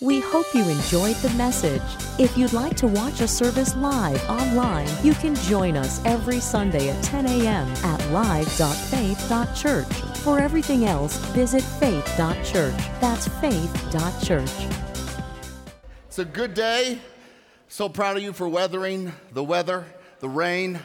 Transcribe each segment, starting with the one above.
We hope you enjoyed the message. If you'd like to watch a service live online, you can join us every Sunday at 10 a.m. at live.faith.church. For everything else, visit faith.church. That's faith.church. It's a good day. So proud of you for weathering the weather, the rain.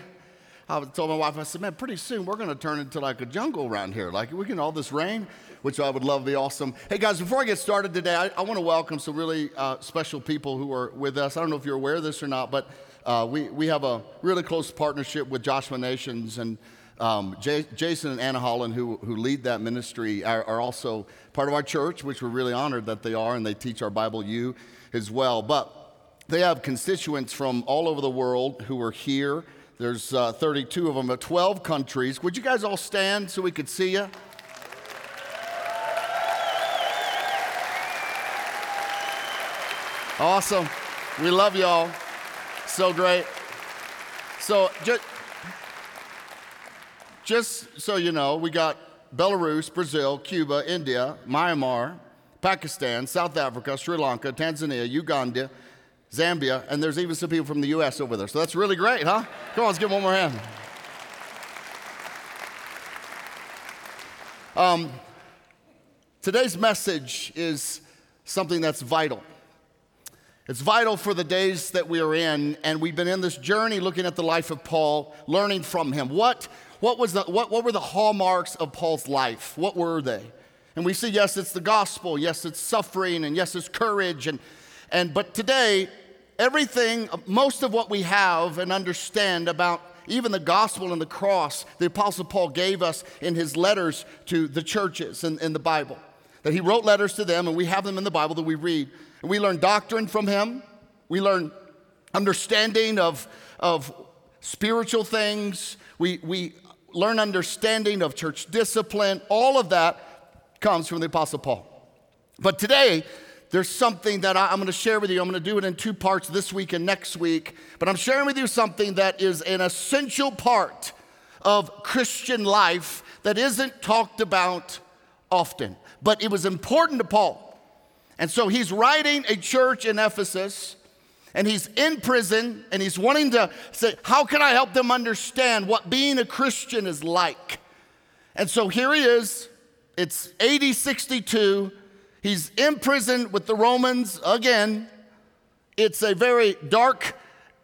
I told my wife, I said, man, pretty soon we're going to turn into like a jungle around here. Like, we can all this rain, which I would love to be awesome. Hey, guys, before I get started today, I, I want to welcome some really uh, special people who are with us. I don't know if you're aware of this or not, but uh, we, we have a really close partnership with Joshua Nations. And um, J- Jason and Anna Holland, who, who lead that ministry, are, are also part of our church, which we're really honored that they are, and they teach our Bible U as well. But they have constituents from all over the world who are here there's uh, 32 of them 12 countries. Would you guys all stand so we could see you? Awesome. We love y'all. So great. So just, just so you know, we got Belarus, Brazil, Cuba, India, Myanmar, Pakistan, South Africa, Sri Lanka, Tanzania, Uganda, Zambia, and there's even some people from the US over there. So that's really great, huh? Come on, let's give one more hand. Um, today's message is something that's vital. It's vital for the days that we are in, and we've been in this journey looking at the life of Paul, learning from him. What, what, was the, what, what were the hallmarks of Paul's life? What were they? And we see, yes, it's the gospel, yes, it's suffering, and yes, it's courage. And, and, but today, everything, most of what we have and understand about even the gospel and the cross, the Apostle Paul gave us in his letters to the churches in, in the Bible. That he wrote letters to them, and we have them in the Bible that we read. And we learn doctrine from him, we learn understanding of, of spiritual things, we, we learn understanding of church discipline. All of that comes from the Apostle Paul. But today, there's something that I, am going to share with you. I'm going to do it in two parts this week and next week. But I'm sharing with you something that is an essential part of Christian life that isn't talked about often. But it was important to Paul. And so he's writing a church in Ephesus and he's in prison and he's wanting to say, How can I help them understand what being a Christian is like? And so here he is. It's AD 62. He's in prison with the Romans again. It's a very dark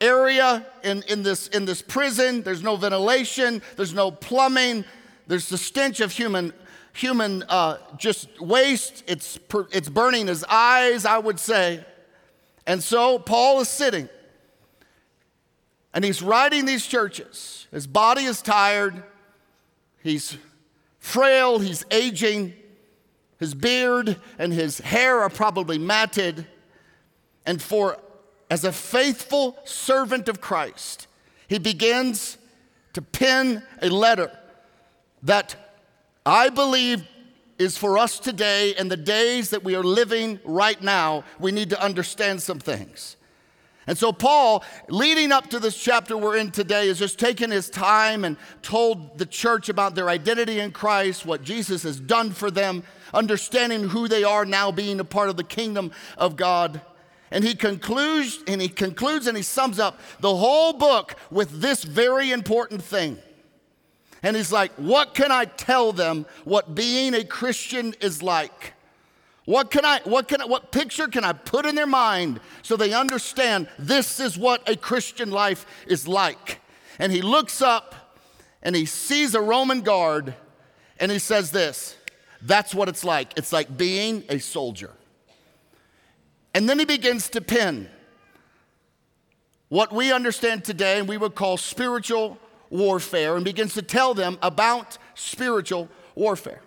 area in, in, this, in this prison. There's no ventilation, there's no plumbing, there's the stench of human, human uh, just waste. It's, per, it's burning his eyes, I would say. And so Paul is sitting and he's writing these churches. His body is tired, he's frail, he's aging. His beard and his hair are probably matted. And for, as a faithful servant of Christ, he begins to pen a letter that I believe is for us today and the days that we are living right now. We need to understand some things. And so, Paul, leading up to this chapter we're in today, is just taking his time and told the church about their identity in Christ, what Jesus has done for them, understanding who they are now being a part of the kingdom of God. And he concludes and he concludes and he sums up the whole book with this very important thing. And he's like, What can I tell them what being a Christian is like? What can I, what can I, what picture can I put in their mind so they understand this is what a Christian life is like? And he looks up and he sees a Roman guard and he says this that's what it's like. It's like being a soldier. And then he begins to pin what we understand today and we would call spiritual warfare and begins to tell them about spiritual warfare.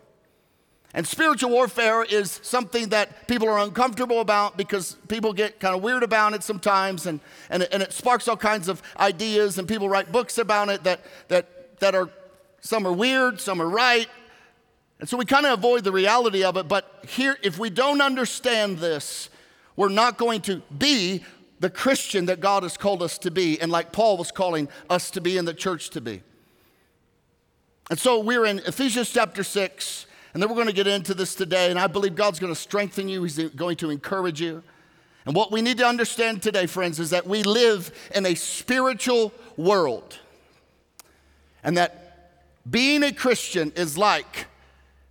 And spiritual warfare is something that people are uncomfortable about because people get kind of weird about it sometimes, and, and, it, and it sparks all kinds of ideas, and people write books about it that, that, that are some are weird, some are right, and so we kind of avoid the reality of it, but here, if we don't understand this, we're not going to be the Christian that God has called us to be, and like Paul was calling us to be in the church to be. And so we're in Ephesians chapter 6, And then we're going to get into this today, and I believe God's going to strengthen you, He's going to encourage you. And what we need to understand today, friends, is that we live in a spiritual world. And that being a Christian is like,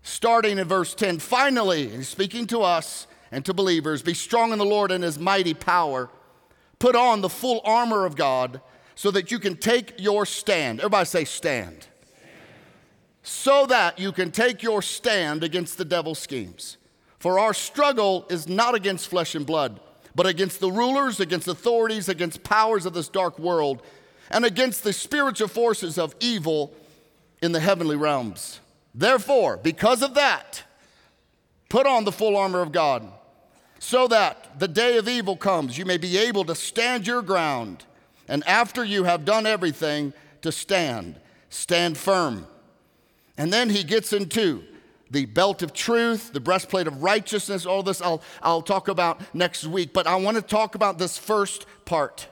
starting in verse 10, finally, he's speaking to us and to believers, be strong in the Lord and his mighty power. Put on the full armor of God so that you can take your stand. Everybody say, stand. So that you can take your stand against the devil's schemes. For our struggle is not against flesh and blood, but against the rulers, against authorities, against powers of this dark world, and against the spiritual forces of evil in the heavenly realms. Therefore, because of that, put on the full armor of God so that the day of evil comes, you may be able to stand your ground. And after you have done everything, to stand, stand firm. And then he gets into the belt of truth, the breastplate of righteousness, all this I'll, I'll talk about next week. But I want to talk about this first part.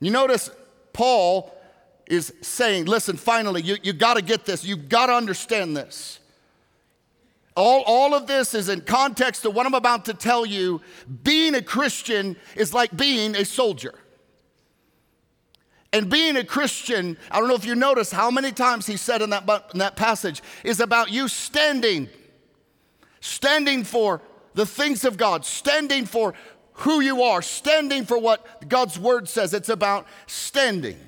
You notice Paul is saying, listen, finally, you, you got to get this. You've got to understand this. All, all of this is in context to what I'm about to tell you. Being a Christian is like being a soldier. And being a Christian, I don't know if you notice how many times he said in that, in that passage, is about you standing, standing for the things of God, standing for who you are, standing for what God's word says. It's about standing.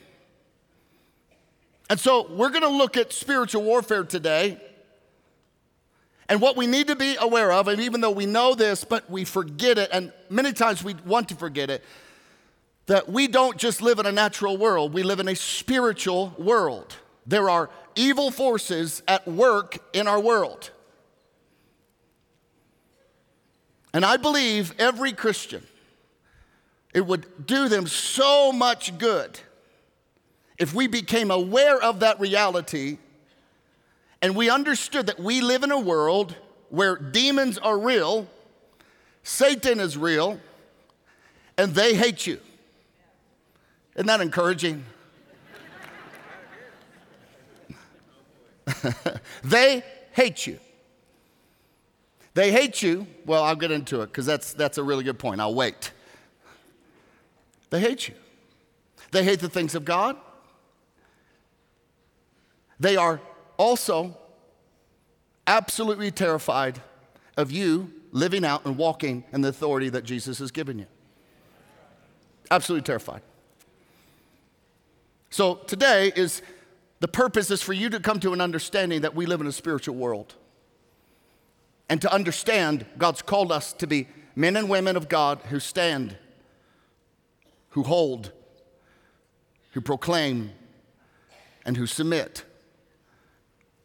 And so we're going to look at spiritual warfare today. And what we need to be aware of, and even though we know this, but we forget it, and many times we want to forget it, that we don't just live in a natural world, we live in a spiritual world. There are evil forces at work in our world. And I believe every Christian, it would do them so much good if we became aware of that reality and we understood that we live in a world where demons are real, Satan is real, and they hate you. Isn't that encouraging? they hate you. They hate you. Well, I'll get into it because that's, that's a really good point. I'll wait. They hate you. They hate the things of God. They are also absolutely terrified of you living out and walking in the authority that Jesus has given you. Absolutely terrified. So today is the purpose is for you to come to an understanding that we live in a spiritual world. And to understand God's called us to be men and women of God who stand, who hold, who proclaim, and who submit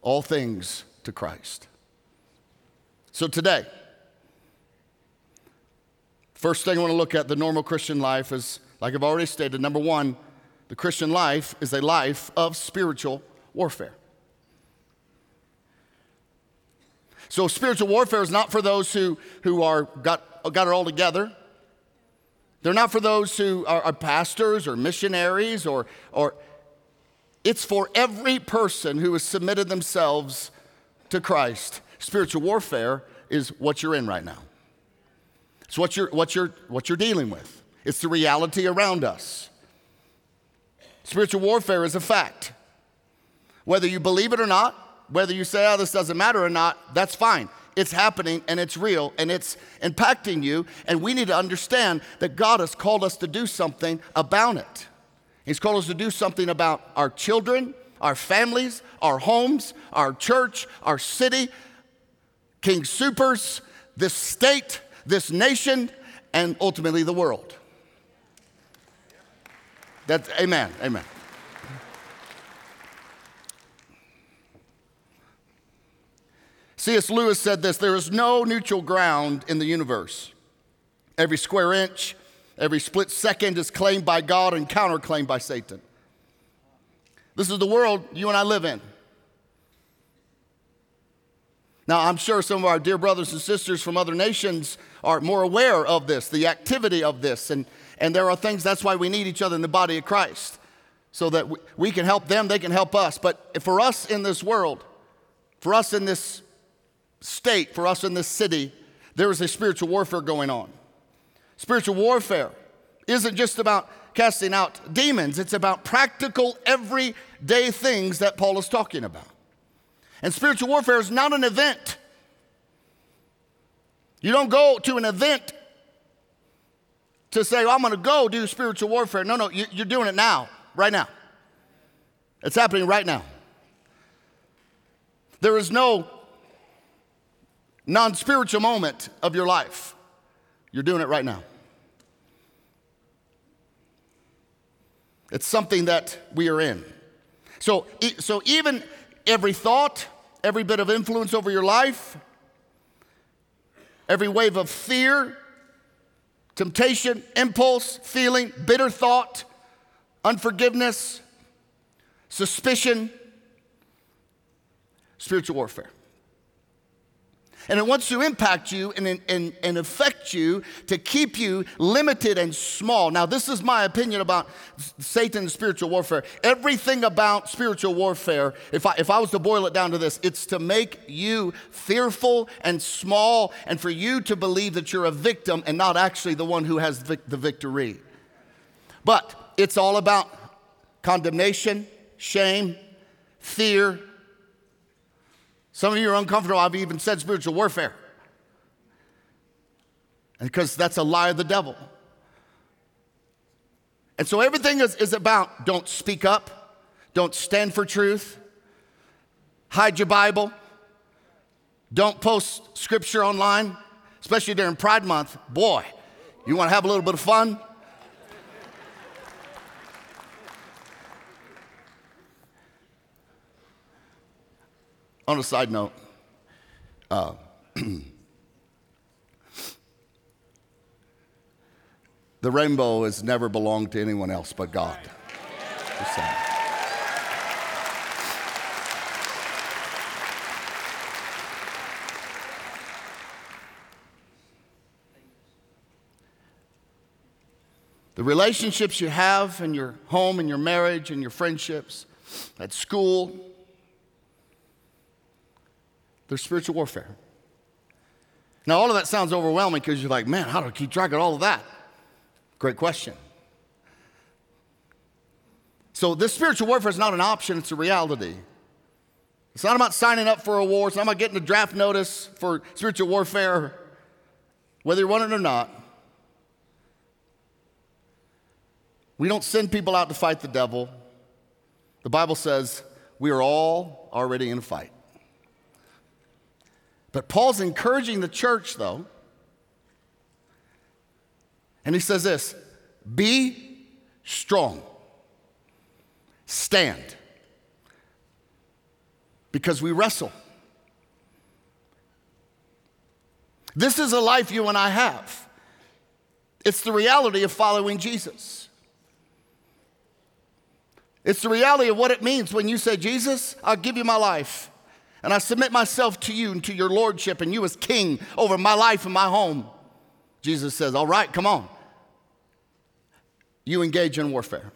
all things to Christ. So today, first thing I want to look at the normal Christian life is, like I've already stated, number one, the Christian life is a life of spiritual warfare. So spiritual warfare is not for those who, who are got, got it all together. They're not for those who are, are pastors or missionaries or, or it's for every person who has submitted themselves to Christ. Spiritual warfare is what you're in right now. It's what you're, what you're, what you're dealing with. It's the reality around us. Spiritual warfare is a fact. Whether you believe it or not, whether you say, oh, this doesn't matter or not, that's fine. It's happening and it's real and it's impacting you. And we need to understand that God has called us to do something about it. He's called us to do something about our children, our families, our homes, our church, our city, King Soopers, this state, this nation, and ultimately the world. That's amen. Amen. C.S. Lewis said this there is no neutral ground in the universe. Every square inch, Every split second is claimed by God and counterclaimed by Satan. This is the world you and I live in. Now, I'm sure some of our dear brothers and sisters from other nations are more aware of this, the activity of this, and, and there are things that's why we need each other in the body of Christ, so that we, we can help them, they can help us. But for us in this world, For us in this state, for us in this city, there is a spiritual warfare going on. Spiritual warfare isn't just about casting out demons, it's about practical, everyday things that Paul is talking about. And spiritual warfare is not an event. You don't go to an event to say, oh, I'm going to go do spiritual warfare. No, no, you're doing it now, right now. It's happening right now. There is no non spiritual moment of your life. You're doing it right now. It's something that we are in. So, so even every thought, every bit of influence over your life, every wave of fear, temptation, impulse, feeling, bitter thought, unforgiveness, suspicion, spiritual warfare. And it wants to impact you and, and, and affect you to keep you limited and small. Now, this is my opinion about Satan's spiritual warfare. Everything about spiritual warfare, if I, if I was to boil it down to this, it's to make you fearful and small and for you to believe that you're a victim and not actually the one who has the victory. But it's all about condemnation, shame, fear, some of you are uncomfortable. I've even said spiritual warfare. Because that's a lie of the devil. And so everything is, is about don't speak up, don't stand for truth, hide your Bible, don't post scripture online, especially during Pride Month. Boy, you want to have a little bit of fun? On a side note, uh, the rainbow has never belonged to anyone else but God. The relationships you have in your home, in your marriage, in your friendships, at school, there's spiritual warfare. Now, all of that sounds overwhelming because you're like, man, how do I keep track of all of that? Great question. So, this spiritual warfare is not an option, it's a reality. It's not about signing up for a war, it's not about getting a draft notice for spiritual warfare, whether you want it or not. We don't send people out to fight the devil. The Bible says we are all already in a fight. But Paul's encouraging the church, though. And he says this be strong, stand, because we wrestle. This is a life you and I have. It's the reality of following Jesus. It's the reality of what it means when you say, Jesus, I'll give you my life. And I submit myself to you and to your lordship and you as king over my life and my home. Jesus says, All right, come on. You engage in warfare.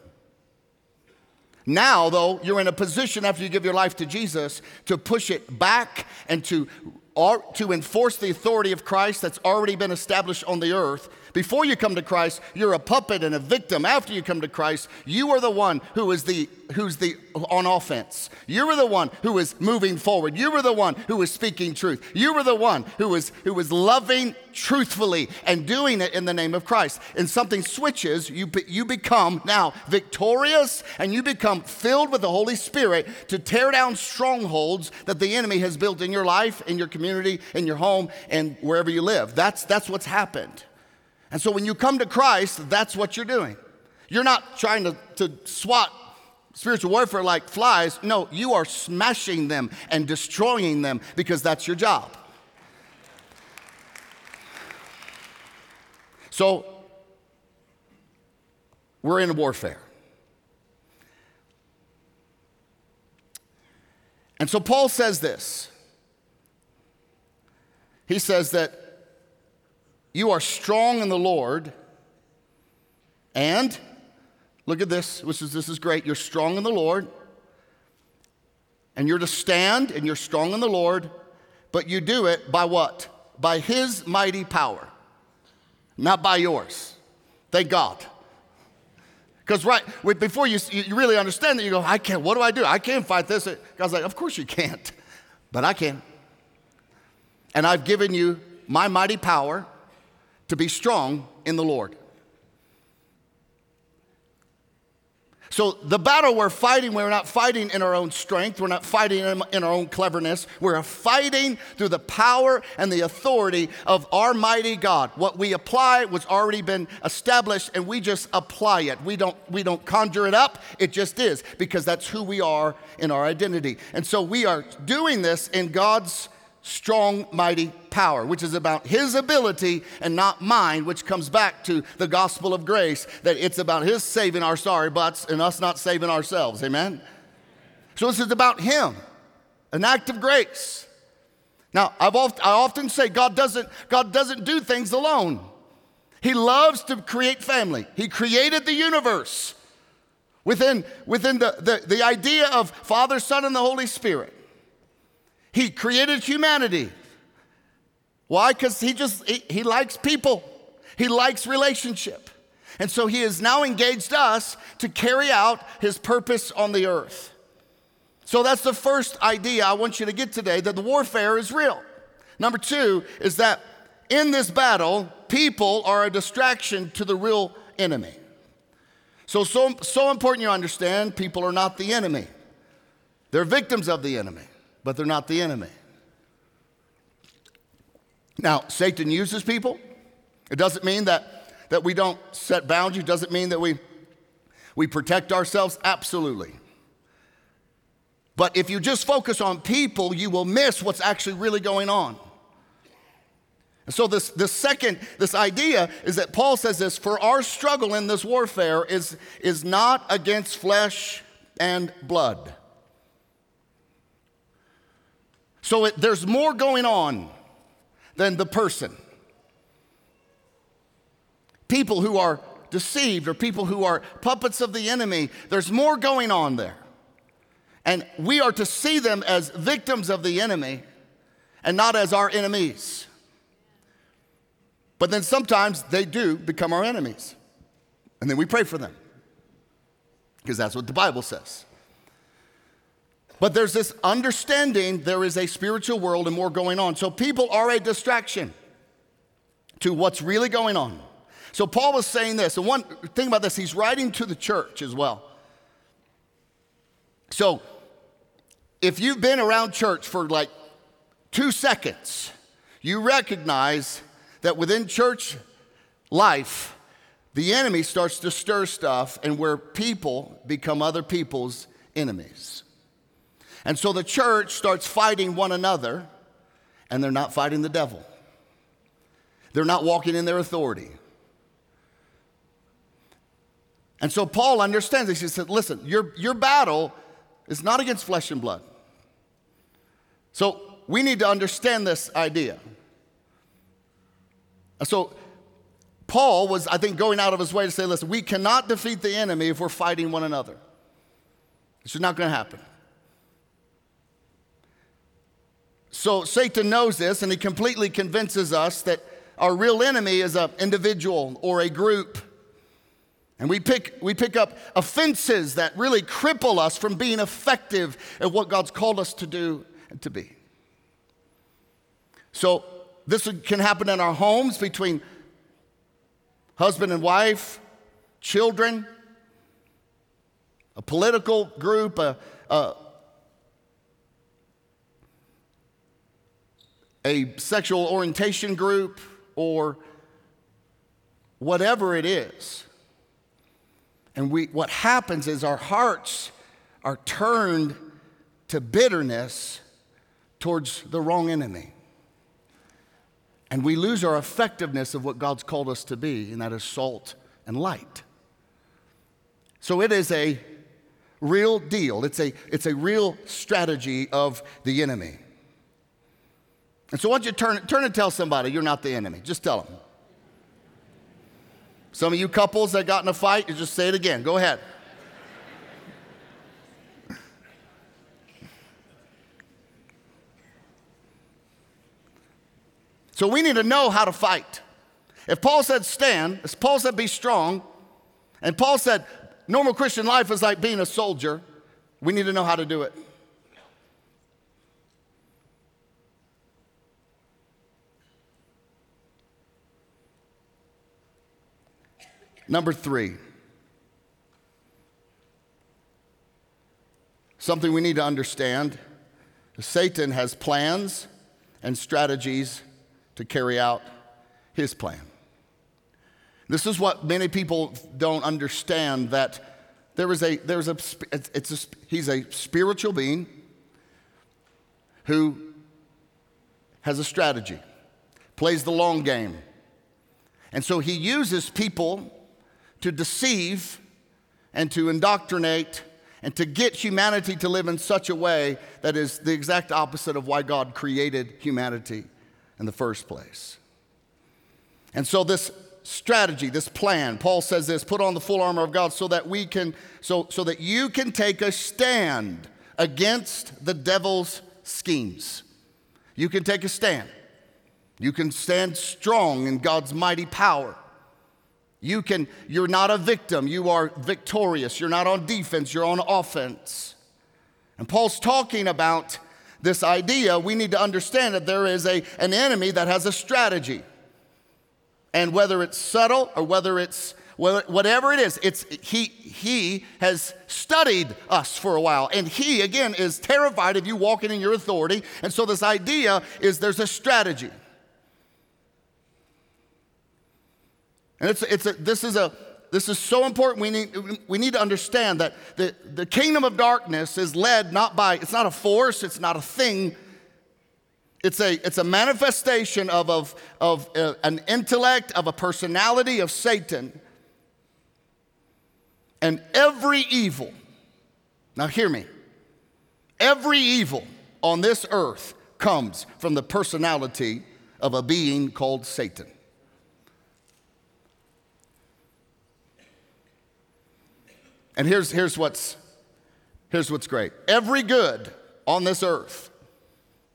Now, though, you're in a position after you give your life to Jesus to push it back and to, uh, to enforce the authority of Christ that's already been established on the earth before you come to Christ, you're a puppet and a victim. After you come to Christ, you are the one who is the who's the on offense. You are the one who is moving forward. You are the one who is speaking truth. You are the one who is who is loving truthfully and doing it in the name of Christ. And something switches, you you become now victorious and you become filled with the Holy Spirit to tear down strongholds that the enemy has built in your life, in your community, in your home, and wherever you live. That's that's what's happened. And so when you come to Christ, that's what you're doing. You're not trying to, to swat spiritual warfare like flies. No, you are smashing them and destroying them because that's your job. So we're in warfare. And so Paul says this. He says that you are strong in the Lord. And look at this, which is this is great. You're strong in the Lord And you're to stand and you're strong in the Lord, but you do it by what? By His mighty power, not by yours. Thank God. Because right before you, you really understand that, you go, I can't, what do I do? I can't fight this. God's like, of course you can't, but I can. And I've given you my mighty power to be strong in the Lord. So, the battle we're fighting, we're not fighting in our own strength, we're not fighting in our own cleverness. We're fighting through the power and the authority of our mighty God. What we apply was already been established, and we just apply it. We don't, we don't conjure it up, it just is, because that's who we are in our identity. And so, we are doing this in God's strong, mighty power, which is about his ability and not mine, which comes back to the gospel of grace, that it's about his saving our sorry butts and us not saving ourselves. Amen? So this is about him, an act of grace. Now, I've oft, I often say God doesn't, God doesn't do things alone. He loves to create family. He created the universe within, within the, the, the idea of Father, Son, and the Holy Spirit. He created humanity. Why? Because he just, he, he likes people, he likes relationship. And so he has now engaged us to carry out his purpose on the earth. So that's the first idea I want you to get today that the warfare is real. Number two is that in this battle, people are a distraction to the real enemy. So, so, so important you understand people are not the enemy, they're victims of the enemy but they're not the enemy. Now, Satan uses people. It doesn't mean that, that we don't set boundaries, it doesn't mean that we, we protect ourselves. Absolutely. But if you just focus on people, you will miss what's actually really going on. And so this, this second, this idea is that Paul says this, for our struggle in this warfare is, is not against flesh and blood. So it, there's more going on than the person. People who are deceived or people who are puppets of the enemy, there's more going on there. And we are to see them as victims of the enemy and not as our enemies. But then sometimes they do become our enemies. And then we pray for them because that's what the Bible says. But there's this understanding there is a spiritual world and more going on. So people are a distraction to what's really going on. So Paul was saying this, and one thing about this, he's writing to the church as well. So if you've been around church for like two seconds, you recognize that within church life, the enemy starts to stir stuff and where people become other people's enemies. And so the church starts fighting one another, and they're not fighting the devil. They're not walking in their authority. And so Paul understands this. He said, Listen, your, your battle is not against flesh and blood. So we need to understand this idea. So Paul was, I think, going out of his way to say, Listen, we cannot defeat the enemy if we're fighting one another. This is not going to happen. So Satan knows this and he completely convinces us that our real enemy is an individual or a group. And we pick, we pick up offenses that really cripple us from being effective at what God's called us to do and to be. So this can happen in our homes between husband and wife, children, a political group, a, a a sexual orientation group, or whatever it is. And we, what happens is our hearts are turned to bitterness towards the wrong enemy. And we lose our effectiveness of what God's called us to be, and that is salt and light. So it is a real deal. It's a, it's a real strategy of the enemy. And so, why don't you turn, turn and tell somebody you're not the enemy? Just tell them. Some of you couples that got in a fight, you just say it again. Go ahead. So we need to know how to fight. If Paul said stand, if Paul said be strong, and Paul said normal Christian life is like being a soldier, we need to know how to do it. Number three, something we need to understand Satan has plans and strategies to carry out his plan. This is what many people don't understand that there is a there's a it's a he's a spiritual being who has a strategy, plays the long game. And so he uses people to deceive and to indoctrinate and to get humanity to live in such a way that is the exact opposite of why God created humanity in the first place. And so this strategy, this plan, Paul says this, put on the full armor of God so that we can so so that you can take a stand against the devil's schemes. You can take a stand. You can stand strong in God's mighty power. You can, you're not a victim, you are victorious. You're not on defense, you're on offense. And Paul's talking about this idea. We need to understand that there is a, an enemy that has a strategy. And whether it's subtle or whether it's whatever it is, it's, he, he has studied us for a while. And he, again, is terrified of you walking in your authority. And so, this idea is there's a strategy. And it's, it's a, this, is a, this is so important. We need, we need to understand that the, the kingdom of darkness is led not by, it's not a force, it's not a thing. It's a, it's a manifestation of, of, of uh, an intellect, of a personality of Satan. And every evil, now hear me, every evil on this earth comes from the personality of a being called Satan. And here's, here's, what's, here's what's great every good on this earth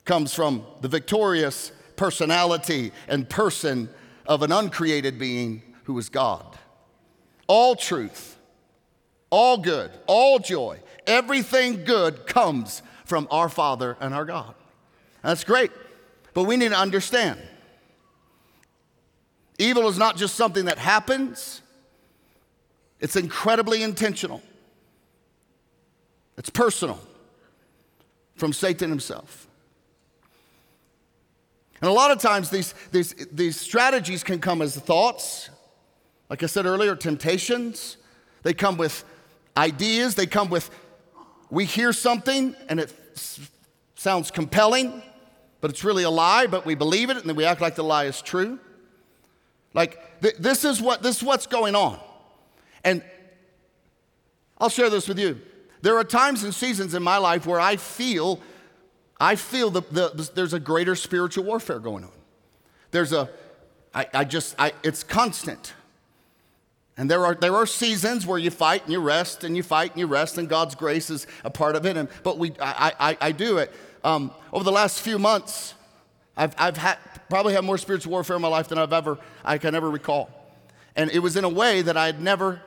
comes from the victorious personality and person of an uncreated being who is God. All truth, all good, all joy, everything good comes from our Father and our God. That's great. But we need to understand evil is not just something that happens, it's incredibly intentional, it's personal from Satan himself. And a lot of times, these, these, these strategies can come as thoughts, like I said earlier, temptations. They come with ideas, they come with, we hear something and it sounds compelling, but it's really a lie, but we believe it and then we act like the lie is true. Like, th- this, is what, this is what's going on. And I'll share this with you. There are times and seasons in my life where I feel, I feel the, the, there's a greater spiritual warfare going on. There's a, I, I just, I, it's constant. And there are, there are seasons where you fight and you rest and you fight and you rest, and God's grace is a part of it. And, but we, I, I, I do it. Um, over the last few months, I've, I've had, probably had more spiritual warfare in my life than I've ever, I can ever recall. And it was in a way that I had never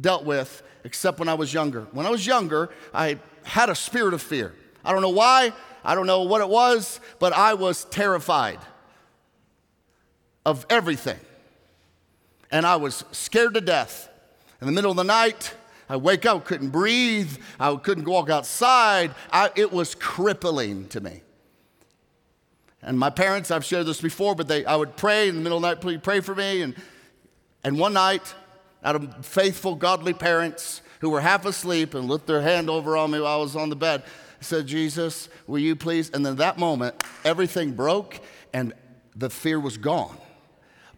dealt with except when I was younger. When I was younger, I had a spirit of fear. I don't know why, I don't know what it was, but I was terrified of everything. And I was scared to death. In the middle of the night, I wake up, couldn't breathe, I couldn't walk outside. I, it was crippling to me. And my parents, I've shared this before, but they, I would pray in the middle of the night, please pray for me. And, and one night, out of faithful, godly parents who were half asleep and lift their hand over on me while I was on the bed. I said, Jesus, will you please? And then that moment, everything broke and the fear was gone.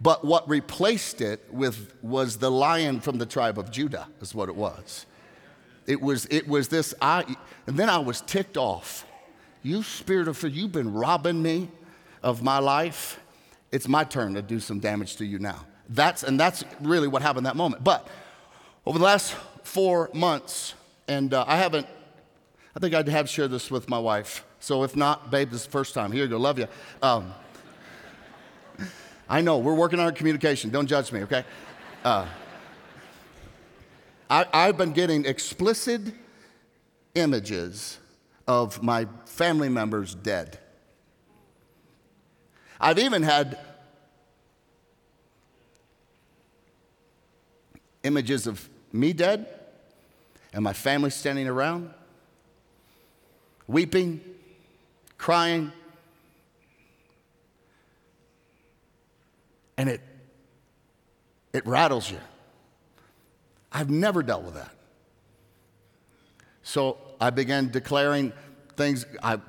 But what replaced it with was the lion from the tribe of Judah, is what it was. It was, it was this, I, and then I was ticked off. You spirit of fear, you've been robbing me of my life. It's my turn to do some damage to you now. That's, and that's really what happened that moment. But over the last four months, and uh, I haven't, I think I have shared this with my wife. So if not, babe, this is the first time. Here you go, love you. Um, I know, we're working on our communication. Don't judge me, okay? Uh, I, I've been getting explicit images of my family members dead. I've even had images of me dead and my family standing around, weeping, crying. And it, it rattles you. I've never dealt with that. So I began declaring things. I,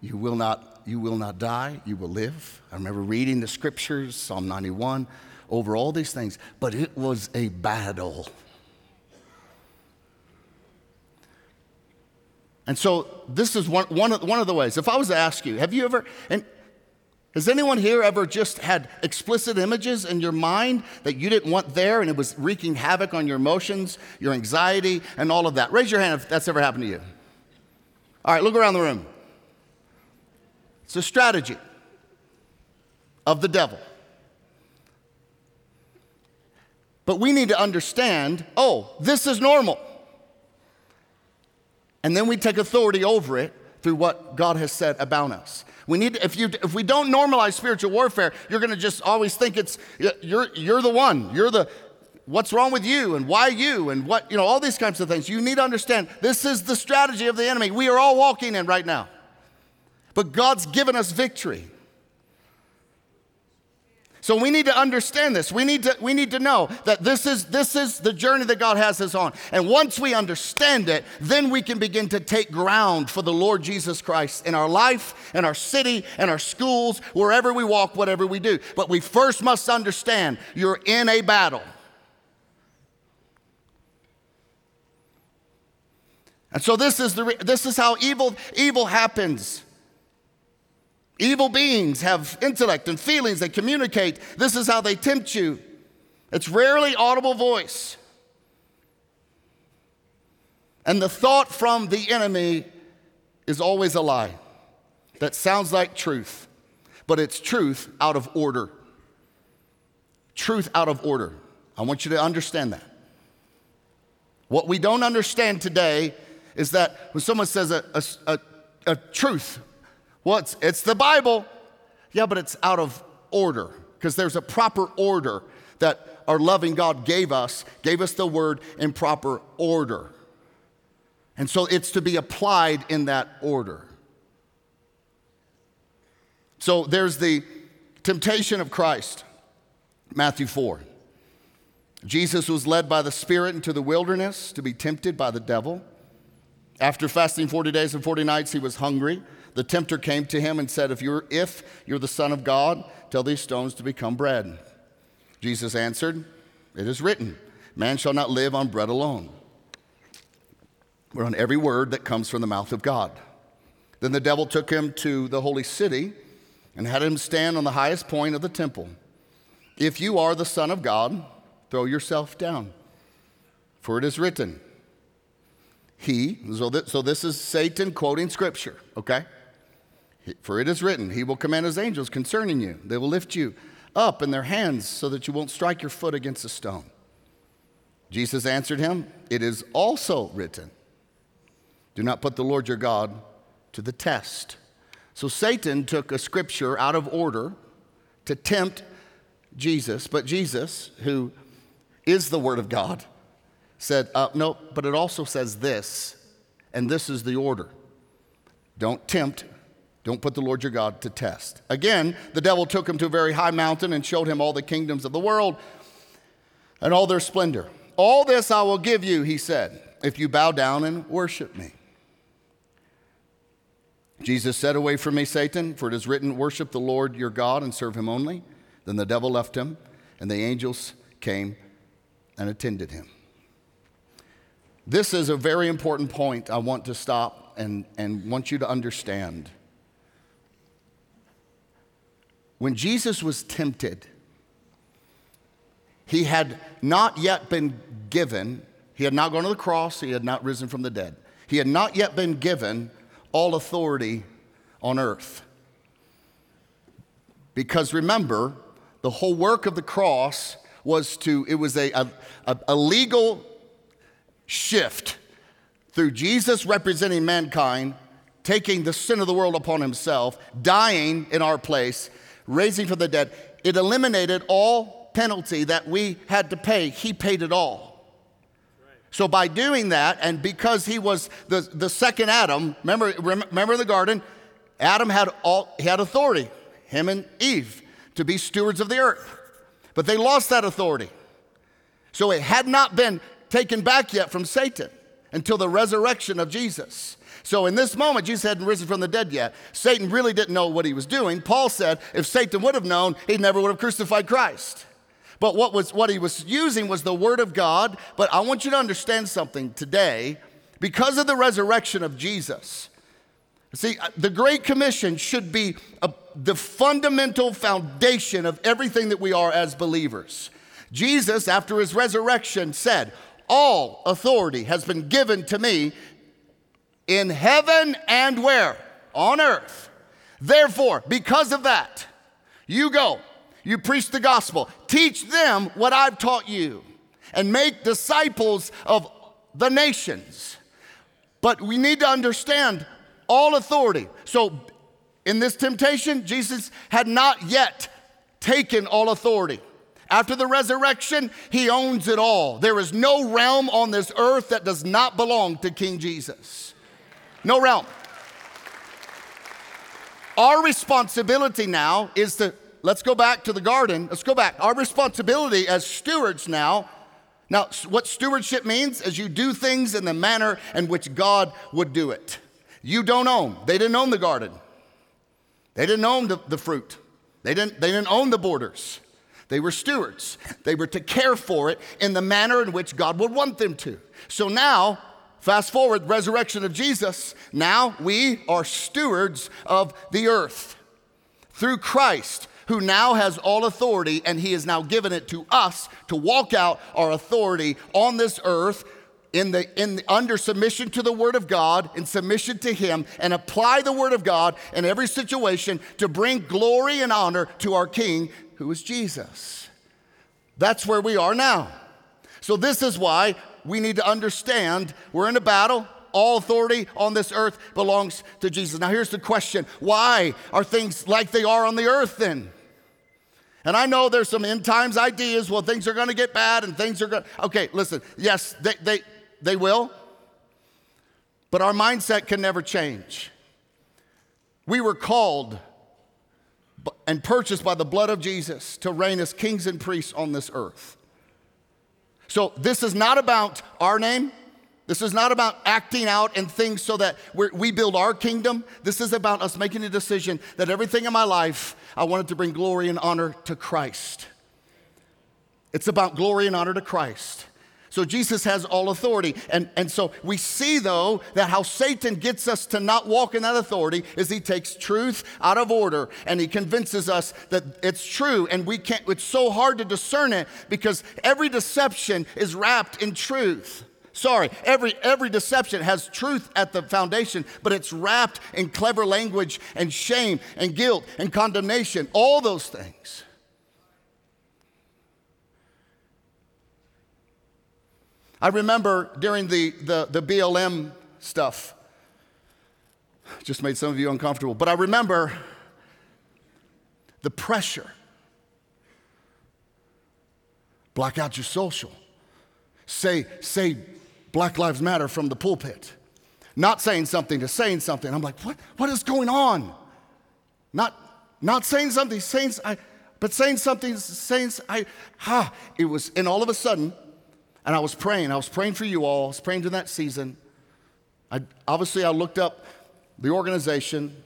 you will not, you will not die. You will live. I remember reading the scriptures, Psalm 91, over all these things. But it was a battle. And so this is one, one, of, one of the ways. If I was to ask you, have you ever, and has anyone here ever just had explicit images in your mind that you didn't want there and it was wreaking havoc on your emotions, your anxiety, and all of that? Raise your hand if that's ever happened to you. All right, look around the room. It's a strategy of the devil. But we need to understand oh, this is normal. And then we take authority over it through what God has said about us. We need if you if we don't normalize spiritual warfare, you're going to just always think it's you're you're the one. You're the what's wrong with you and why you and what you know all these kinds of things. You need to understand this is the strategy of the enemy. We are all walking in right now. But God's given us victory. So we need to understand this. We need to, we need to know that this is, this is the journey that God has us on. And once we understand it, then we can begin to take ground for the Lord Jesus Christ in our life, in our city, in our schools, wherever we walk, whatever we do. But we first must understand you're in a battle. And so this is, the, this is how evil, evil happens. Evil beings have intellect and feelings, they communicate. This is how they tempt you. It's rarely audible voice. And the thought from the enemy is always a lie that sounds like truth, but it's truth out of order. Truth out of order. I want you to understand that. What we don't understand today is that when someone says a, a, a, a truth, well, it's, it's the Bible. Yeah, but it's out of order because there's a proper order that our loving God gave us, gave us the word in proper order. And so it's to be applied in that order. So there's the temptation of Christ, Matthew 4. Jesus was led by the Spirit into the wilderness to be tempted by the devil. After fasting 40 days and 40 nights, he was hungry. The tempter came to him and said, If you're, if you're the Son of God, tell these stones to become bread. Jesus answered, It is written, Man shall not live on bread alone, but on every word that comes from the mouth of God. Then the devil took him to the holy city and had him stand on the highest point of the temple. If you are the Son of God, throw yourself down, for it is written, He, so, so this is Satan quoting scripture, okay? For it is written, He will command His angels concerning you. They will lift you up in their hands so that you won't strike your foot against a stone. Jesus answered him, It is also written, Do not put the Lord your God to the test. So Satan took a scripture out of order to tempt Jesus, but Jesus, who is the Word of God, said, uh, No, but it also says this, and this is the order. Don't tempt don't put the Lord your God to test. Again, the devil took him to a very high mountain and showed him all the kingdoms of the world and all their splendor. All this I will give you, he said, if you bow down and worship me. Jesus said, Away from me, Satan, for it is written, Worship the Lord your God and serve him only. Then the devil left him, and the angels came and attended him. This is a very important point I want to stop and, and want you to understand. When Jesus was tempted, he had not yet been given, he had not gone to the cross, he had not risen from the dead. He had not yet been given all authority on earth. Because remember, the whole work of the cross was to, it was a, a, a legal shift through Jesus representing mankind, taking the sin of the world upon himself, dying in our place, raising from the dead. It eliminated all penalty that we had to pay. He paid it all. So by doing that, and because he was the, the second Adam, remember, remember the garden, Adam had all he had authority, him and Eve, to be stewards of the earth. But they lost that authority. So it had not been taken back yet from Satan until the resurrection of Jesus. So in this moment, Jesus hadn't risen from the dead yet. Satan really didn't know what he was doing. Paul said if Satan would have known, he never would have crucified Christ. But what, was, what he was using was the Word of God. But I want you to understand something today. Because of the resurrection of Jesus, see, uh, the Great Commission should be a, the fundamental foundation of everything that we are as believers. Jesus, after his resurrection, said, All authority has been given to me in heaven and where? On earth. Therefore, because of that, you go you preach the gospel. Teach them what I've taught you and make disciples of the nations. But we need to understand all authority. So, in this temptation, Jesus had not yet taken all authority. After the resurrection, he owns it all. There is no realm on this earth that does not belong to King Jesus. No realm. Our responsibility now is to let's go back to the garden. Let's go back. Our responsibility as stewards now. Now, what stewardship means is you do things in the manner in which God would do it. You don't own. They didn't own the garden. They didn't own the, the fruit. They didn't, they didn't own the borders. They were stewards. They were to care for it in the manner in which God would want them to. So now, fast forward, resurrection of Jesus, now we are stewards of the earth. Through Christ, who now has all authority, and he has now given it to us to walk out our authority on this earth in the, in the, under submission to the Word of God, in submission to Him, and apply the Word of God in every situation to bring glory and honor to our King, who is Jesus. That's where we are now. So, this is why we need to understand we're in a battle. All authority on this earth belongs to Jesus. Now, here's the question why are things like they are on the earth then? And I know there's some end times ideas, well, things are going to get bad and things are going Okay, listen, yes, they, they, they will, but our mindset can never change. We were called and purchased by the blood of Jesus to reign as kings and priests on this earth. So this is not about our name. This is not about acting out and things so that we build our kingdom. This is about us making a decision that everything in my life, I wanted to bring glory and honor to Christ. It's about glory and honor to Christ. So Jesus has all authority. And, and so we see, though, that how Satan gets us to not walk in that authority is he takes truth out of order and he convinces us that it's true. And we can't, it's so hard to discern it because every deception is wrapped in truth. Sorry, every, every deception has truth at the foundation, but it's wrapped in clever language and shame and guilt and condemnation, all those things. I remember during the, the, the BLM stuff, just made some of you uncomfortable, but I remember the pressure. Block out your social. Say, say Black Lives Matter from the pulpit. Not saying something to saying something. I'm like, what, what is going on? Not, not saying something, saying, I, but saying something, saying, I, ha, it was, and all of a sudden, and I was praying, I was praying for you all, I was praying during that season. I, obviously, I looked up the organization,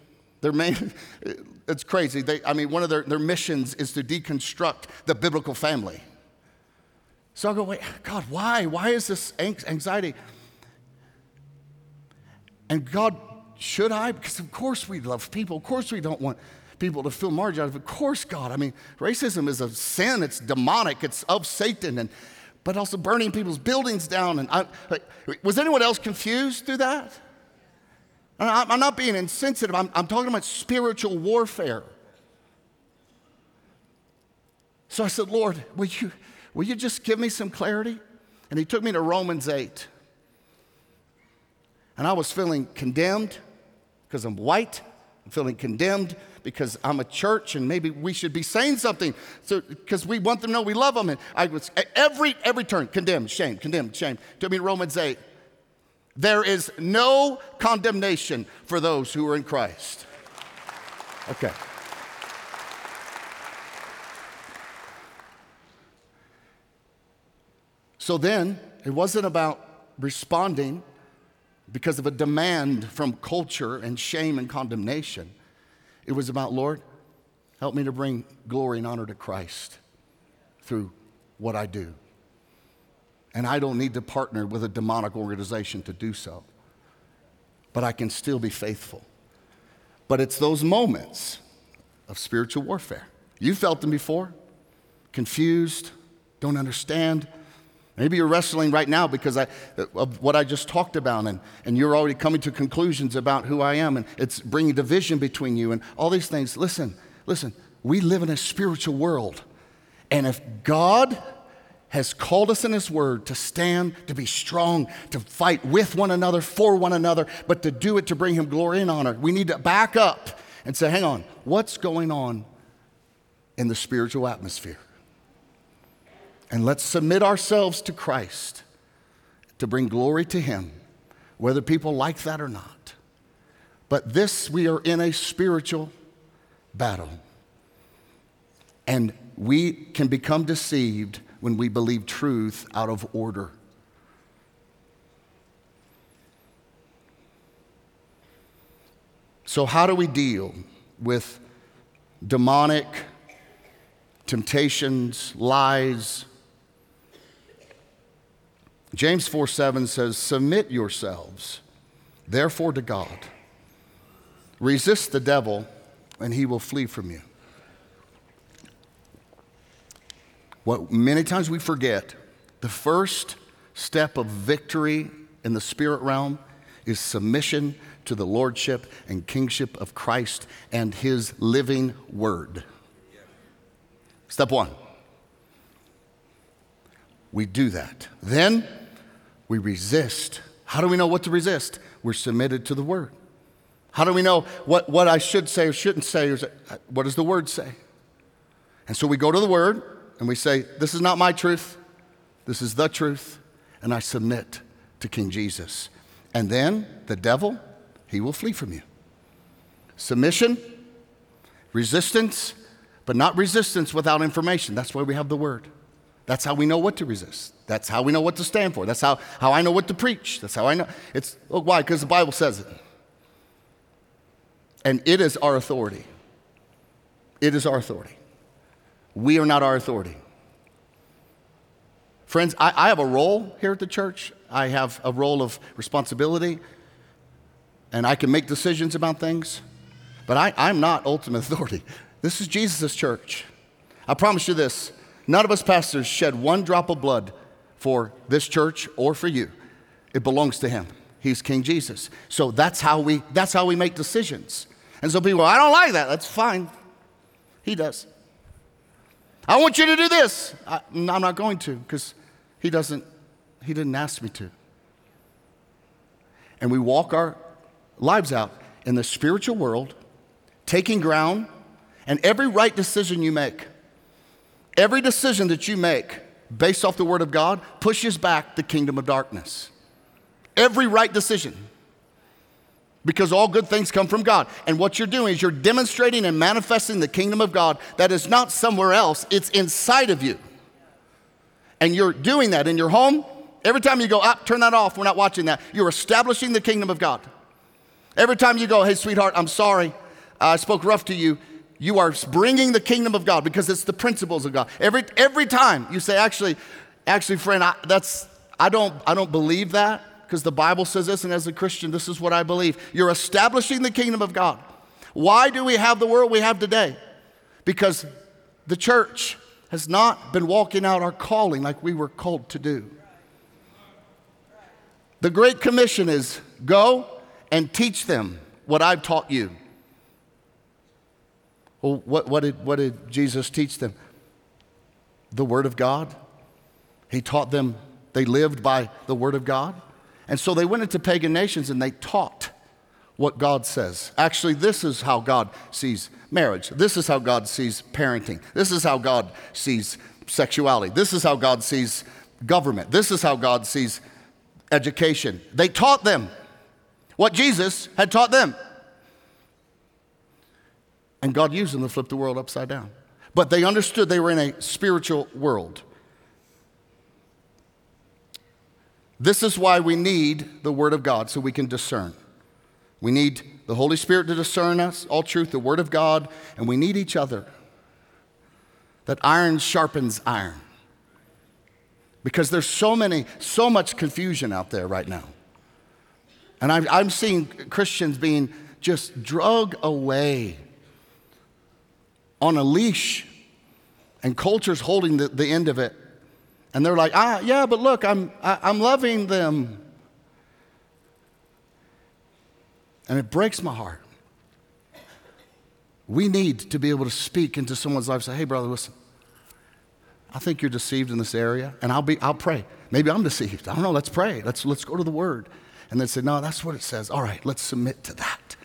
their main, it's crazy. They, I mean, one of their, their missions is to deconstruct the biblical family. So I'll go, wait, God, why? Why is this anxiety? And God, should I? Because of course we love people. Of course we don't want people to feel marginalized. Of course, God. I mean, racism is a sin. It's demonic. It's of Satan. And but also burning people's buildings down. And I, was anyone else confused through that? I'm not being insensitive. I'm, I'm talking about spiritual warfare. So I said, Lord, will you, will you just give me some clarity? And he took me to Romans 8. And I was feeling condemned because I'm white. I'm feeling condemned because I'm a church and maybe we should be saying something so because we want them to know we love them. And I was every every turn condemned, shame, condemned, shame. Took me Romans 8. There is no condemnation for those who are in Christ. Okay. So then, it wasn't about responding because of a demand from culture and shame and condemnation. It was about, Lord, help me to bring glory and honor to Christ through what I do. And I don't need to partner with a demonic organization to do so. But I can still be faithful. But it's those moments of spiritual warfare. You felt them before, confused, don't understand Maybe you're wrestling right now because I, of what I just talked about, and, and you're already coming to conclusions about who I am, and it's bringing division between you and all these things. Listen, listen, we live in a spiritual world. And if God has called us in His Word to stand, to be strong, to fight with one another, for one another, but to do it to bring Him glory and honor, we need to back up and say, hang on, what's going on in the spiritual atmosphere? And let's submit ourselves to Christ to bring glory to Him, whether people like that or not. But this, we are in a spiritual battle. And we can become deceived when we believe truth out of order. So, how do we deal with demonic temptations, lies, James 4 7 says, Submit yourselves, therefore, to God. Resist the devil, and he will flee from you. What many times we forget, the first step of victory in the spirit realm is submission to the lordship and kingship of Christ and his living word. Step one. We do that. Then we resist. How do we know what to resist? We're submitted to the word. How do we know what, what I should say or shouldn't say? Or uh, what does the word say? And so we go to the word and we say, This is not my truth, this is the truth, and I submit to King Jesus. And then the devil, he will flee from you. Submission, resistance, but not resistance without information. That's why we have the word. That's how we know what to resist. That's how we know what to stand for. That's how, how I know what to preach. That's how I know. It's oh, why? Because the Bible says it. And it is our authority. It is our authority. We are not our authority. Friends, I, I have a role here at the church. I have a role of responsibility, and I can make decisions about things, but I, I'm not ultimate authority. This is Jesus' church. I promise you this None of us pastors shed one drop of blood for this church or for you. It belongs to him. He's King Jesus. So that's how we that's how we make decisions. And so people, I don't like that. That's fine. He does. I want you to do this. I, am not going to because he doesn't. He didn't ask me to. And we walk our lives out in the spiritual world, taking ground, and every right decision you make Every decision that you make based off the Word of God pushes back the kingdom of darkness. Every right decision. Because all good things come from God. And what you're doing is you're demonstrating and manifesting the kingdom of God that is not somewhere else, it's inside of you. And you're doing that in your home. Every time you go, up, ah, turn that off, we're not watching that. You're establishing the kingdom of God. Every time you go, hey, sweetheart, I'm sorry, I spoke rough to you, you are bringing the kingdom of God because it's the principles of God. Every, every time you say, actually, actually, friend, I, that's, I, don't, I don't believe that because the Bible says this, and as a Christian, this is what I believe. You're establishing the kingdom of God. Why do we have the world we have today? Because the church has not been walking out our calling like we were called to do. The Great Commission is go and teach them what I've taught you. Well, what, what, did, what did Jesus teach them? the Word of God. He taught them, they lived by the Word of God. And so they went into pagan nations and they taught what God says. Actually, this is how God sees marriage. This is how God sees parenting. This is how God sees sexuality. This is how God sees government. This is how God sees education. They taught them what Jesus had taught them. And God used them to flip the world upside down. But they understood they were in a spiritual world. This is why we need the Word of God so we can discern. We need the Holy Spirit to discern us, all truth, the Word of God, and we need each other. That iron sharpens iron. Because there's so many, so much confusion out there right now. And I'm, I'm seeing Christians being just drug away on a leash, and culture's holding the, the end of it. And they're like, ah, yeah, but look, I'm, I, am i am loving them. And it breaks my heart. We need to be able to speak into someone's life say, hey, brother, listen, I think you're deceived in this area, and I'll, be, I'll pray. Maybe I'm deceived. I don't know. Let's pray. Let's, let's go to the Word. And then say, no, that's what it says. All right, let's submit to that.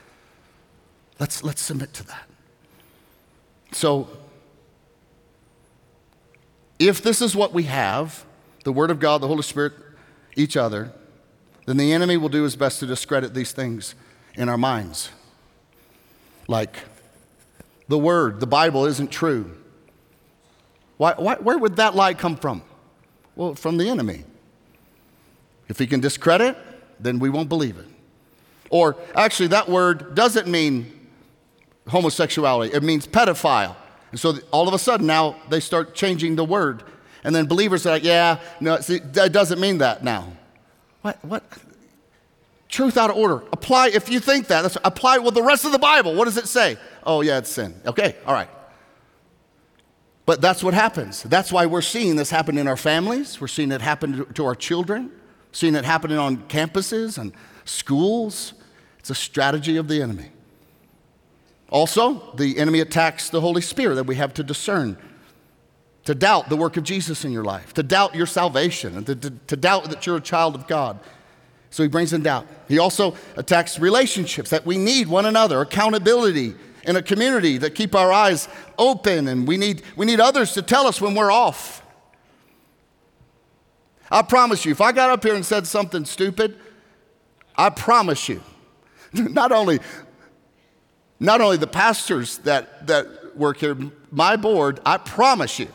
Let's, let's submit to that. So, if this is what we have the Word of God, the Holy Spirit, each other then the enemy will do his best to discredit these things in our minds. Like, the Word, the Bible isn't true. Why, why, where would that lie come from? Well, from the enemy. If he can discredit, then we won't believe it. Or actually, that word doesn't mean homosexuality, it means pedophile. And so all of a sudden now they start changing the word. And then believers are like, yeah, no, see, that doesn't mean that now. What? What? Truth out of order. Apply, if you think that, that's, apply, well, the rest of the Bible, what does it say? Oh, yeah, it's sin. Okay, all right. But that's what happens. That's why we're seeing this happen in our families. We're seeing it happen to our children, seeing it happening on campuses and schools. It's a strategy of the enemy. Also, the enemy attacks the Holy Spirit that we have to discern, to doubt the work of Jesus in your life, to doubt your salvation, and to, to, to doubt that you're a child of God. So he brings in doubt. He also attacks relationships that we need one another, accountability in a community that keep our eyes open, and we need, we need others to tell us when we're off. I promise you, if I got up here and said something stupid, I promise you, not only, not only the pastors that, that work here, my board, I promise you,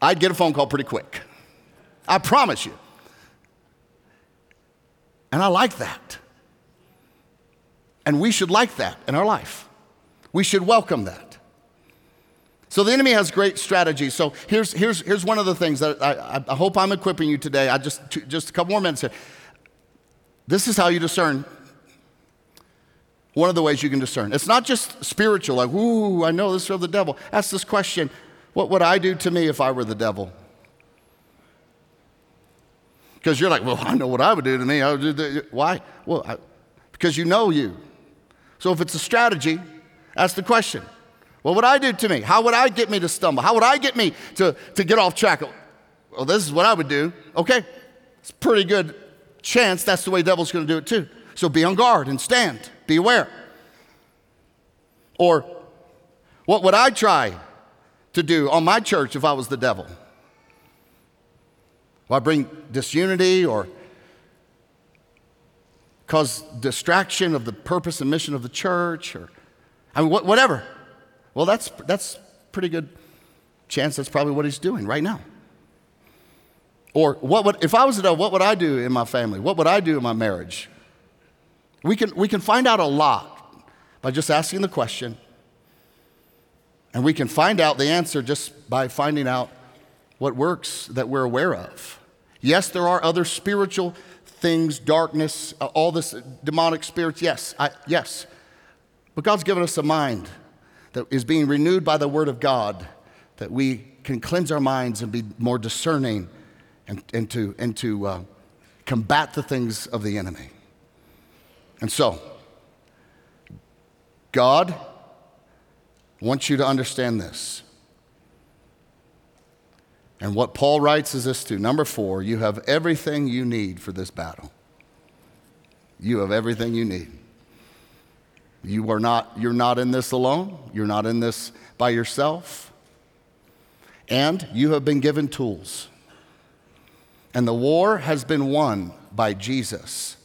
I'd get a phone call pretty quick. I promise you. And I like that. And we should like that in our life. We should welcome that. So the enemy has great strategies. So here's, here's, here's one of the things that I, I hope I'm equipping you today. I just, just a couple more minutes here. This is how you discern. One of the ways you can discern. It's not just spiritual, like, ooh, I know this is of the devil. Ask this question What would I do to me if I were the devil? Because you're like, well, I know what I would do to me. I would do why? Well, I, because you know you. So if it's a strategy, Ask the question. What would I do to me? How would I get me to stumble? How would I get me to, to get off track? Well, this is what I would do. Okay, it's a pretty good chance that's the way devil's going to do it too. So be on guard and stand. Be aware. Or what would I try to do on my church if I was the devil? Will I bring disunity or cause distraction of the purpose and mission of the church? Or I mean, wh- whatever. Well, that's, that's pretty good chance that's probably what he's doing right now. Or what would, if I was to know, what would I do in my family? What would I do in my marriage? We can, we can find out a lot by just asking the question. And we can find out the answer just by finding out what works that we're aware of. Yes, there are other spiritual things, darkness, uh, all this demonic spirits. Yes, I, yes. But God's given us a mind that is being renewed by the Word of God, that we can cleanse our minds and be more discerning and, and to, and to uh, combat the things of the enemy. And so, God wants you to understand this. And what Paul writes is this too. Number four, you have everything you need for this battle. You have everything you need. You are not, you're not in this alone. You're not in this by yourself. And you have been given tools. And the war has been won by Jesus.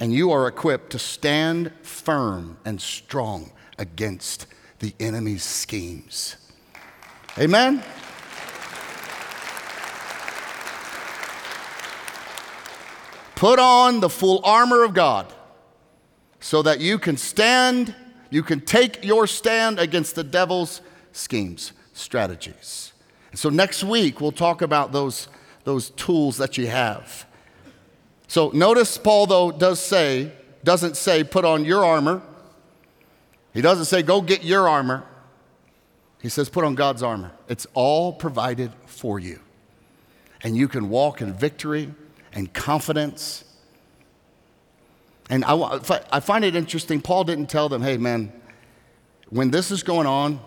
And you are equipped to stand firm and strong against the enemy's schemes. Amen? Put on the full armor of God so that you can stand, you can take your stand against the devil's schemes, strategies. so next week, we'll talk about those, those tools that you have. So notice Paul, though, does say, doesn't say, put on your armor. He doesn't say, go get your armor. He says, put on God's armor. It's all provided for you. And you can walk in victory and confidence. And I, I find it interesting, Paul didn't tell them, hey, man, when this is going on,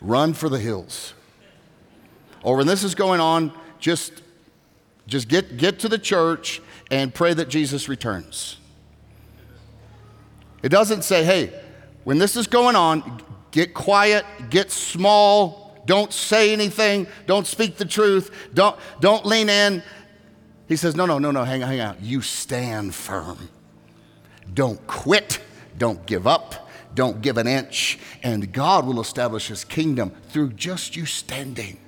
run for the hills. Or when this is going on, just, just get, get to the church and pray that Jesus returns. It doesn't say, hey, when this is going on, get quiet, get small, don't say anything, don't speak the truth, don't, don't lean in, he says, No, no, no, no, hang on, hang on. You stand firm. Don't quit. Don't give up. Don't give an inch. And God will establish his kingdom through just you standing.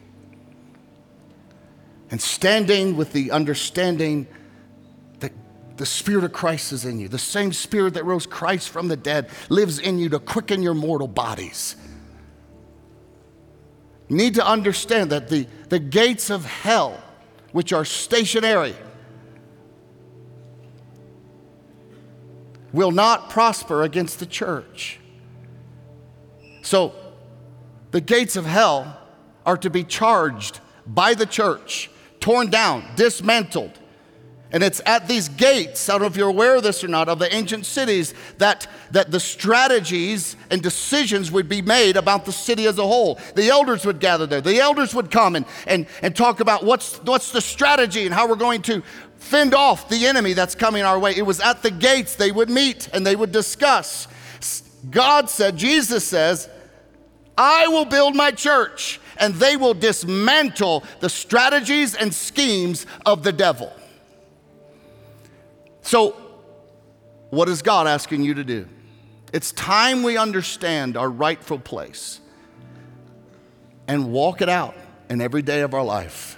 And standing with the understanding the Spirit of Christ is in you. The same Spirit that rose Christ from the dead lives in you to quicken your mortal bodies. You need to understand that the, the gates of hell which are stationary, will not prosper against the church. So, the gates of hell are to be charged by the church, torn down, dismantled. And it's at these gates, I don't know if you're aware of this or not, of the ancient cities, that, that the strategies and decisions would be made about the city as a whole. The elders would gather there. The elders would come and, and, and talk about what's, what's the strategy and how we're going to fend off the enemy that's coming our way. It was at the gates they would meet and they would discuss. God said, Jesus says, I will build my church and they will dismantle the strategies and schemes of the devil. So, what is God asking you to do? It's time we understand our rightful place and walk it out in every day of our life.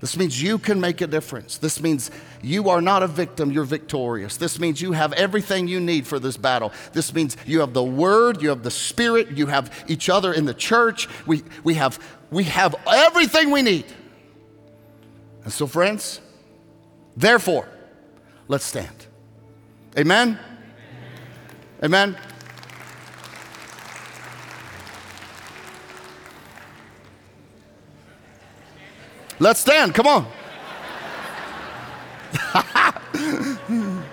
This means you can make a difference. This means you are not a victim, you're victorious. This means you have everything you need for this battle. This means you have the Word, you have the Spirit, you have each other in the church. We, we, have, we have everything we need. And so, friends, therefore, Let's stand. Amen? Amen? Let's stand. Come on.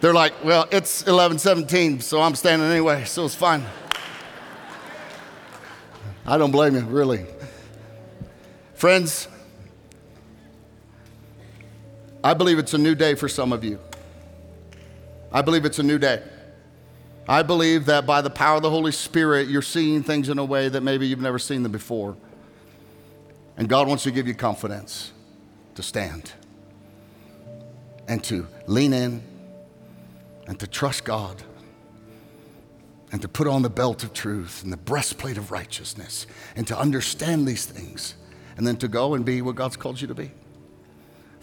They're like, well, it's 11:17, so I'm standing anyway, so it's fine. I don't blame you, really. Friends, I believe it's a new day for some of you. I believe it's a new day. I believe that by the power of the Holy Spirit, you're seeing things in a way that maybe you've never seen them before. And God wants to give you confidence to stand and to lean in and to trust God and to put on the belt of truth and the breastplate of righteousness and to understand these things and then to go and be what God's called you to be.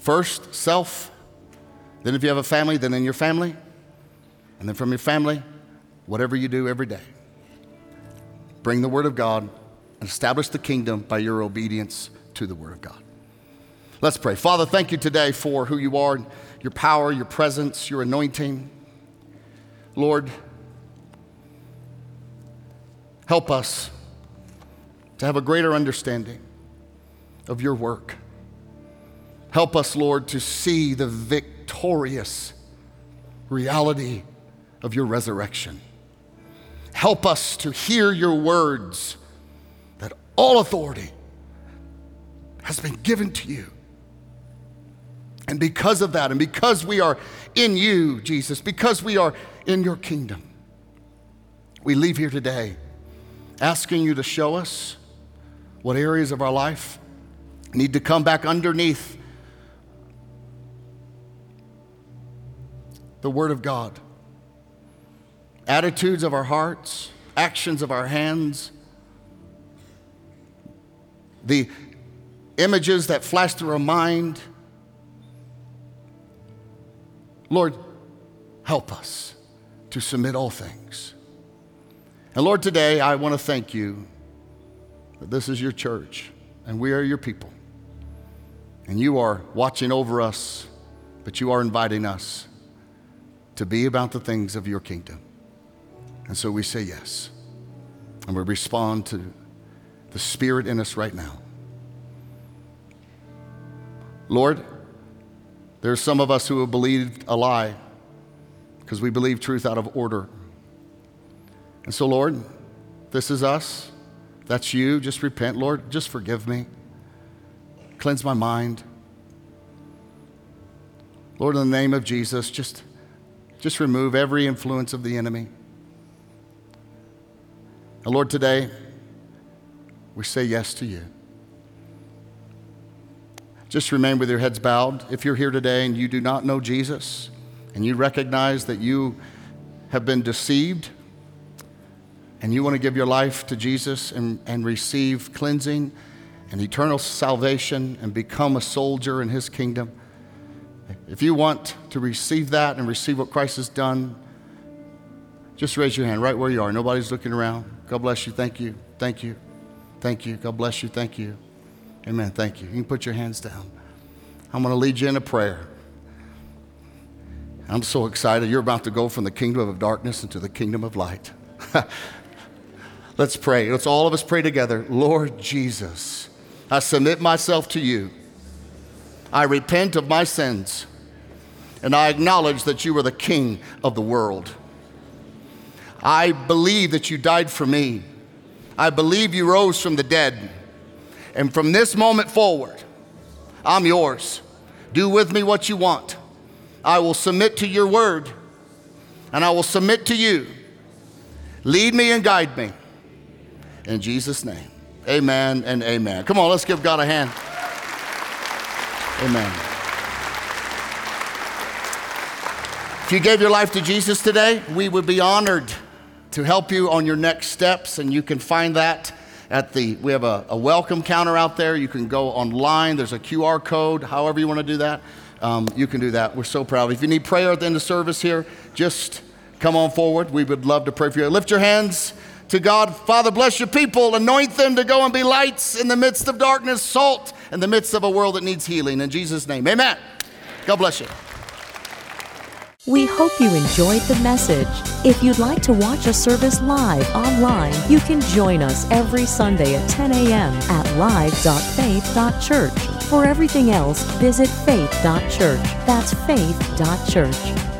First, self. Then, if you have a family, then in your family. And then from your family, whatever you do every day. Bring the Word of God and establish the kingdom by your obedience to the Word of God. Let's pray. Father, thank you today for who you are, your power, your presence, your anointing. Lord, help us to have a greater understanding of your work. Help us, Lord, to see the victorious reality of your resurrection. Help us to hear your words that all authority has been given to you. And because of that, and because we are in you, Jesus, because we are in your kingdom, we leave here today asking you to show us what areas of our life need to come back underneath the Word of God. Attitudes of our hearts, actions of our hands, the images that flash through our mind. Lord, help us to submit all things. And Lord, today I want to thank you that this is your church and we are your people. And you are watching over us, but you are inviting us to be about the things of your kingdom. And so we say yes. And we respond to the Spirit in us right now. Lord, there's some of us who have believed a lie because we believe truth out of order. And so, Lord, this is us. That's you. Just repent, Lord. Just forgive me. Cleanse my mind. Lord, in the name of Jesus, just, just remove every influence of the enemy. And Lord, today, we say yes to you. Just remain with your heads bowed. If you're here today and you do not know Jesus and you recognize that you have been deceived and you want to give your life to Jesus and, and receive cleansing and eternal salvation and become a soldier in his kingdom, if you want to receive that and receive what Christ has done, just raise your hand right where you are. Nobody's looking around. God bless you. Thank you. Thank you. Thank you. God bless you. Thank you. Amen. Thank you. You can put your hands down. I'm going to lead you in a prayer. I'm so excited. You're about to go from the kingdom of darkness into the kingdom of light. Let's pray. Let's all of us pray together. Lord Jesus, I submit myself to you. I repent of my sins, and I acknowledge that you are the King of the world. I believe that you died for me. I believe you rose from the dead. And from this moment forward, I'm yours. Do with me what you want. I will submit to your word and I will submit to you. Lead me and guide me. In Jesus' name, amen and amen. Come on, let's give God a hand. Amen. If you gave your life to Jesus today, we would be honored to help you on your next steps, and you can find that at the, we have a, a, welcome counter out there. You can go online. There's a QR code, however you want to do that. Um, you can do that. We're so proud. If you need prayer at the end of service here, just come on forward. We would love to pray for you. Lift your hands to God. Father, bless your people. Anoint them to go and be lights in the midst of darkness, salt in the midst of a world that needs healing. In Jesus' name, amen. God bless you. We hope you enjoyed the message. If you'd like to watch a service live online, you can join us every Sunday at 10 a.m. at live.faith.church. For everything else, visit faith.church. That's faith.church.